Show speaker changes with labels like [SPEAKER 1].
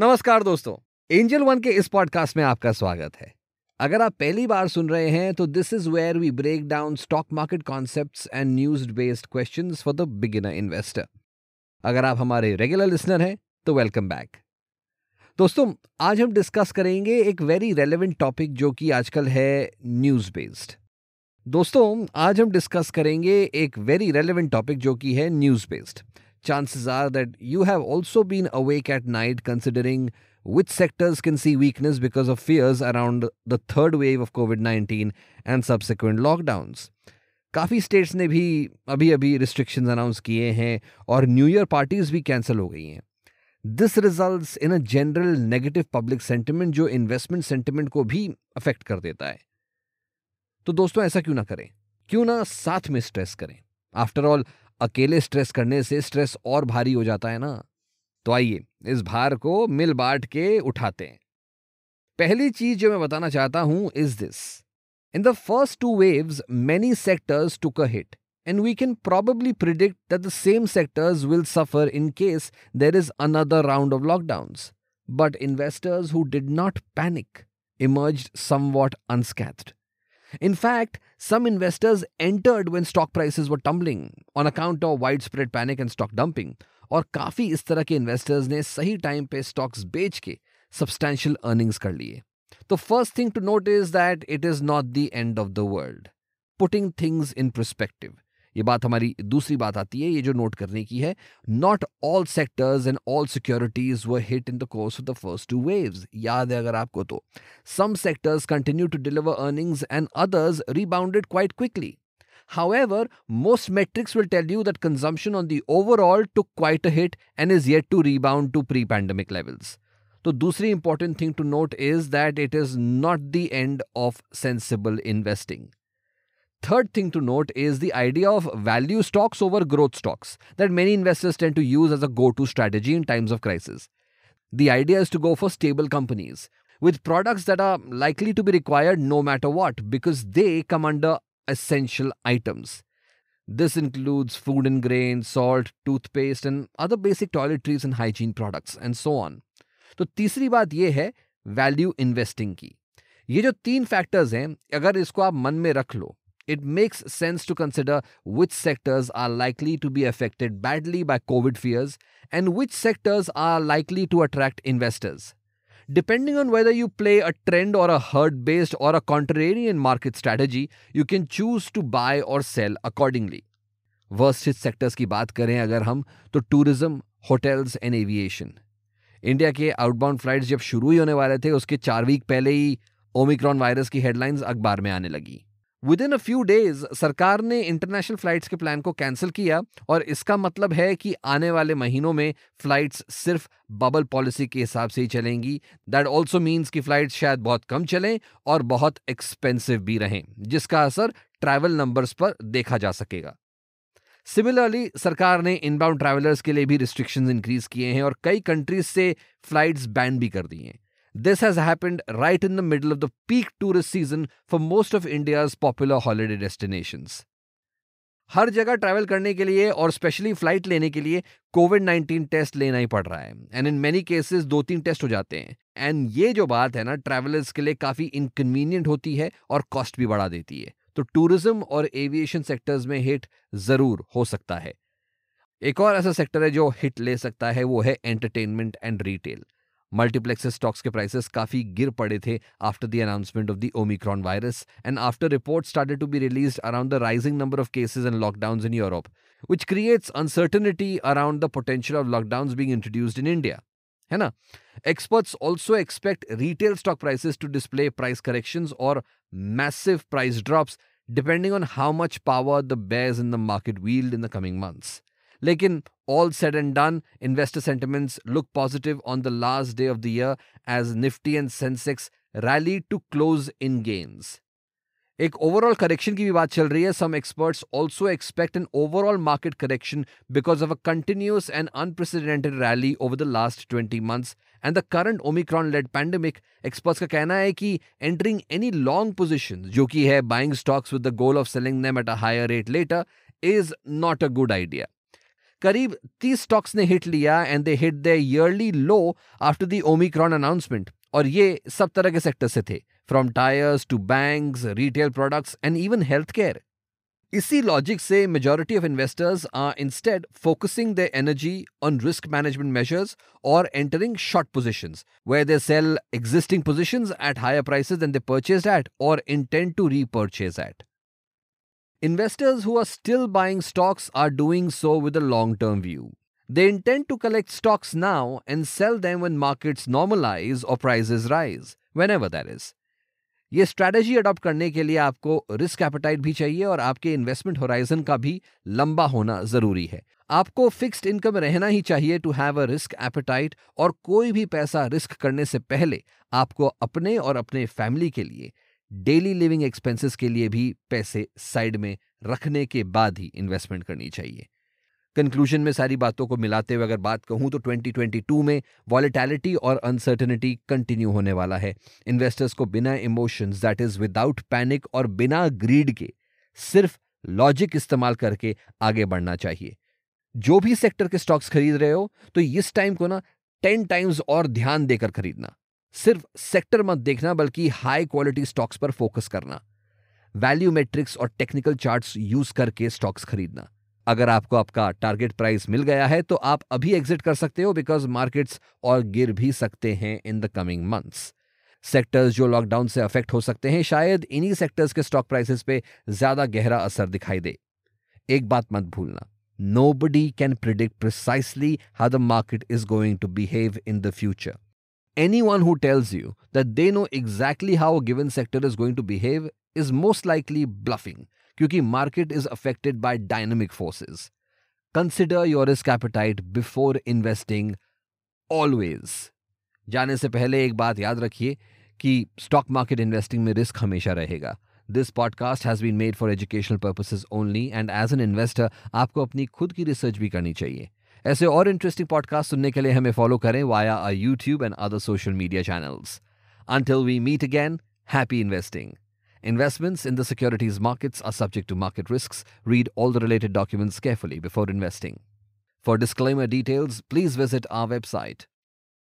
[SPEAKER 1] नमस्कार दोस्तों Angel One के इस पॉडकास्ट में आपका स्वागत है। अगर आप पहली बार सुन रहे हैं तो this is where we break down stock market concepts and news based questions for the beginner investor अगर आप हमारे रेगुलर लिसनर हैं तो वेलकम बैक दोस्तों, आज हम डिस्कस करेंगे एक वेरी रेलेवेंट टॉपिक जो कि आजकल है न्यूज़ बेस्ड दोस्तों, आज हम डिस्कस करेंगे एक वेरी रेलेवेंट टॉपिक जो कि है news based chances are that you have also been awake at night considering which sectors can see weakness because of fears around the third wave of COVID 19 and subsequent lockdowns. काफ़ी states ने भी अभी अभी restrictions announce किए हैं और new year parties भी cancel हो गई हैं this results in a general negative public sentiment जो इन्वेस्टमेंट सेंटिमेंट को भी अफेक्ट कर देता है तो दोस्तों ऐसा क्यों ना करें क्यों ना साथ में स्ट्रेस करें आफ्टर ऑल अकेले स्ट्रेस करने से स्ट्रेस और भारी हो जाता है ना। तो आइए, इस भार को मिल बांट के उठाते हैं। पहली चीज़ जो मैं बताना चाहता हूँ is this in the first two wave many sectors took a hit and we can probably predict the same sectors will suffer in case there is another round of lockdown but investors who did not panic emerge somewhat unscathed In fact, some investors entered when stock prices were tumbling on account of widespread panic and stock dumping. और काफ़ी इस तरह के investors ने सही time पे stocks बेच के सब्सटैंशियल अर्निंग्स कर लिए तो first thing to note is that it is not the end of the world putting things in perspective ये बात हमारी दूसरी बात आती है, ये जो नोट करने की है not all sectors and all securities were hit in the course of the first two wave याद है अगर आपको तो। Some sectors continue to deliver earnings and others rebounded quite quickly however most metrics will tell you that consumption on the overall took quite a hit and is yet to rebound to pre pandemic levels तो दूसरी important thing to note is that it is not the end of sensible investing Third thing to note is the idea of value stocks over growth stocks that many investors tend to use as a go to strategy in times of crisis. The idea is to go for stable companies with products that are likely to be required no matter what because they come under essential items. This includes food and grain, salt, toothpaste, and other basic toiletries and hygiene products, and so on. तो तीसरी बात यह है value investing की ये जो तीन factors हैं अगर इसको आप मन में रख लो it makes sense to consider which sectors are likely to be affected badly by COVID fears and which sectors are likely to attract investors. Depending on whether you play a trend or a herd based or a contrarian market strategy, you can choose to buy or sell accordingly. Worst hit sectors की बात करें अगर हम तो tourism hotels and aviation India के outbound flights जब शुरू ही होने वाले थे उसके चार वीक पहले ही ओमिक्रॉन वायरस की हेडलाइंस अखबार में आने लगी within a few days सरकार ने इंटरनेशनल फ्लाइट्स के प्लान को कैंसिल किया और इसका मतलब है कि आने वाले महीनों में फ्लाइट्स सिर्फ़ बबल पॉलिसी के हिसाब से ही चलेंगी। दैट ऑल्सो मीन्स कि फ्लाइट्स शायद बहुत कम चलें और बहुत एक्सपेंसिव भी रहें, जिसका असर ट्रैवल नंबर्स पर देखा जा सकेगा। सिमिलरली सरकार ने इनबाउंड ट्रैवलर्स के लिए भी रिस्ट्रिक्शंस इंक्रीज किए हैं और कई कंट्रीज़ से फ्लाइट्स बैन भी कर दी हैं। This has happened right in the middle of the peak tourist season for most of India's popular holiday destinations. हर जगह ट्रैवल करने के लिए और स्पेशली फ़्लाइट लेने के लिए कोविड 19 टेस्ट लेना ही पड़ रहा है। एंड इन मेनी केसेस दो तीन टेस्ट हो जाते हैं। एंड ये जो बात है ना ट्रैवलर्स के लिए काफ़ी इनकन्वीनियंट होती है और कॉस्ट भी बढ़ा देती है। तो टूरिज़्म और एविएशन सेक्टर्स में हिट ज़रूर हो सकता है। एक और ऐसा सेक्टर है जो हिट ले सकता है, वो है entertainment and retail multiplexes stocks के प्राइसेस काफी गिर पड़े थे after the announcement of the Omicron virus and after report started to be release around the rising number of cases and lockdown in Europe which creates uncertainty around the potential of lockdowns being introduced in India. है ना experts also expect retail stock prices to display price corrections or massive price drops depending on how much power the bears in the market wield in the coming months लेकिन all said and done, investor sentiments look positive on the last day of the year as Nifty and Sensex rallied to close in gains. एक overall correction की भी बात चल रही है some experts also expect an overall market correction because of a continuous and unprecedented rally over the last 20 months and the current Omicron lead pandemic experts का कहना है कि एंटरिंग एनी लॉन्ग पोजीशन जो कि है buying stocks with the goal of selling them at a higher rate later is not a good idea करीब 30 stocks ने hit लिया and they hit the yearly low after the omicron announcement और ये सब तरह के सेक्टर से थे from tyres to banks retail products and even healthcare इसी लॉजिक से majority of investors are instead focusing the energy on risk management measures और entering short positions where they sell existing positions at higher prices then they purchase at और intend to repurchase at Investors who are still buying stocks are doing so with a long term view. They intend to collect stocks now and sell them when markets normalize or prices rise, whenever that is. ये strategy adopt करने के लिए आपको risk appetite भी चाहिए और आपके investment horizon का भी लंबा होना जरूरी है आपको फिक्स्ड इनकम रहना ही चाहिए to have a risk appetite और कोई भी पैसा रिस्क करने से पहले आपको अपने और अपने फैमिली के लिए डेली लिविंग एक्सपेंसेस के लिए भी पैसे साइड में रखने के बाद ही इन्वेस्टमेंट करनी चाहिए। कंक्लूजन में सारी बातों को मिलाते हुए अगर बात कहूँ तो 2022 में वॉलेटैलिटी और अनसर्टनिटी कंटिन्यू होने वाला है। इन्वेस्टर्स को बिना emotions, that is without panic और बिना ग्रीड के सिर्फ़ लॉजिक इस्तेमाल करके आगे बढ़ना चाहिए। जो भी सेक्टर के स्टॉक्स खरीद रहे हो तो इस टाइम को ना टेन टाइम्स और ध्यान देकर खरीदना। सिर्फ़ सेक्टर मत देखना, बल्कि हाई क्वालिटी स्टॉक्स पर फोकस करना। वैल्यू मेट्रिक्स और टेक्निकल चार्ट्स यूज़ करके स्टॉक्स खरीदना। अगर आपको आपका टारगेट प्राइस मिल गया है तो आप अभी एग्जिट कर सकते हो बिकॉज़ मार्केट्स और गिर भी सकते हैं in the coming months sectors जो लॉकडाउन से अफेक्ट हो सकते हैं, शायद इन्हीं सेक्टर्स के स्टॉक प्राइसेस पे ज़्यादा गहरा असर दिखाई दे। एक बात मत भूलना, nobody can predict precisely how the market is going to behave in the future. Anyone who tells you that they know exactly how a given sector is going to behave is most likely bluffing क्योंकि market is affected by dynamic forces. Consider your risk appetite before investing always. जाने से पहले एक बात याद रखिए कि stock market investing में रिस्क हमेशा रहेगा this podcast has been made for educational purposes only and as an investor आपको अपनी खुद की रिसर्च भी करनी चाहिए ऐसे और इंटरेस्टिंग पॉडकास्ट सुनने के लिए हमें फॉलो करें via uh YouTube and other social media channels Until we meet again, happy investing. Investments in the securities markets are subject to market risks. Read all the related documents carefully before investing. For disclaimer details, please visit our website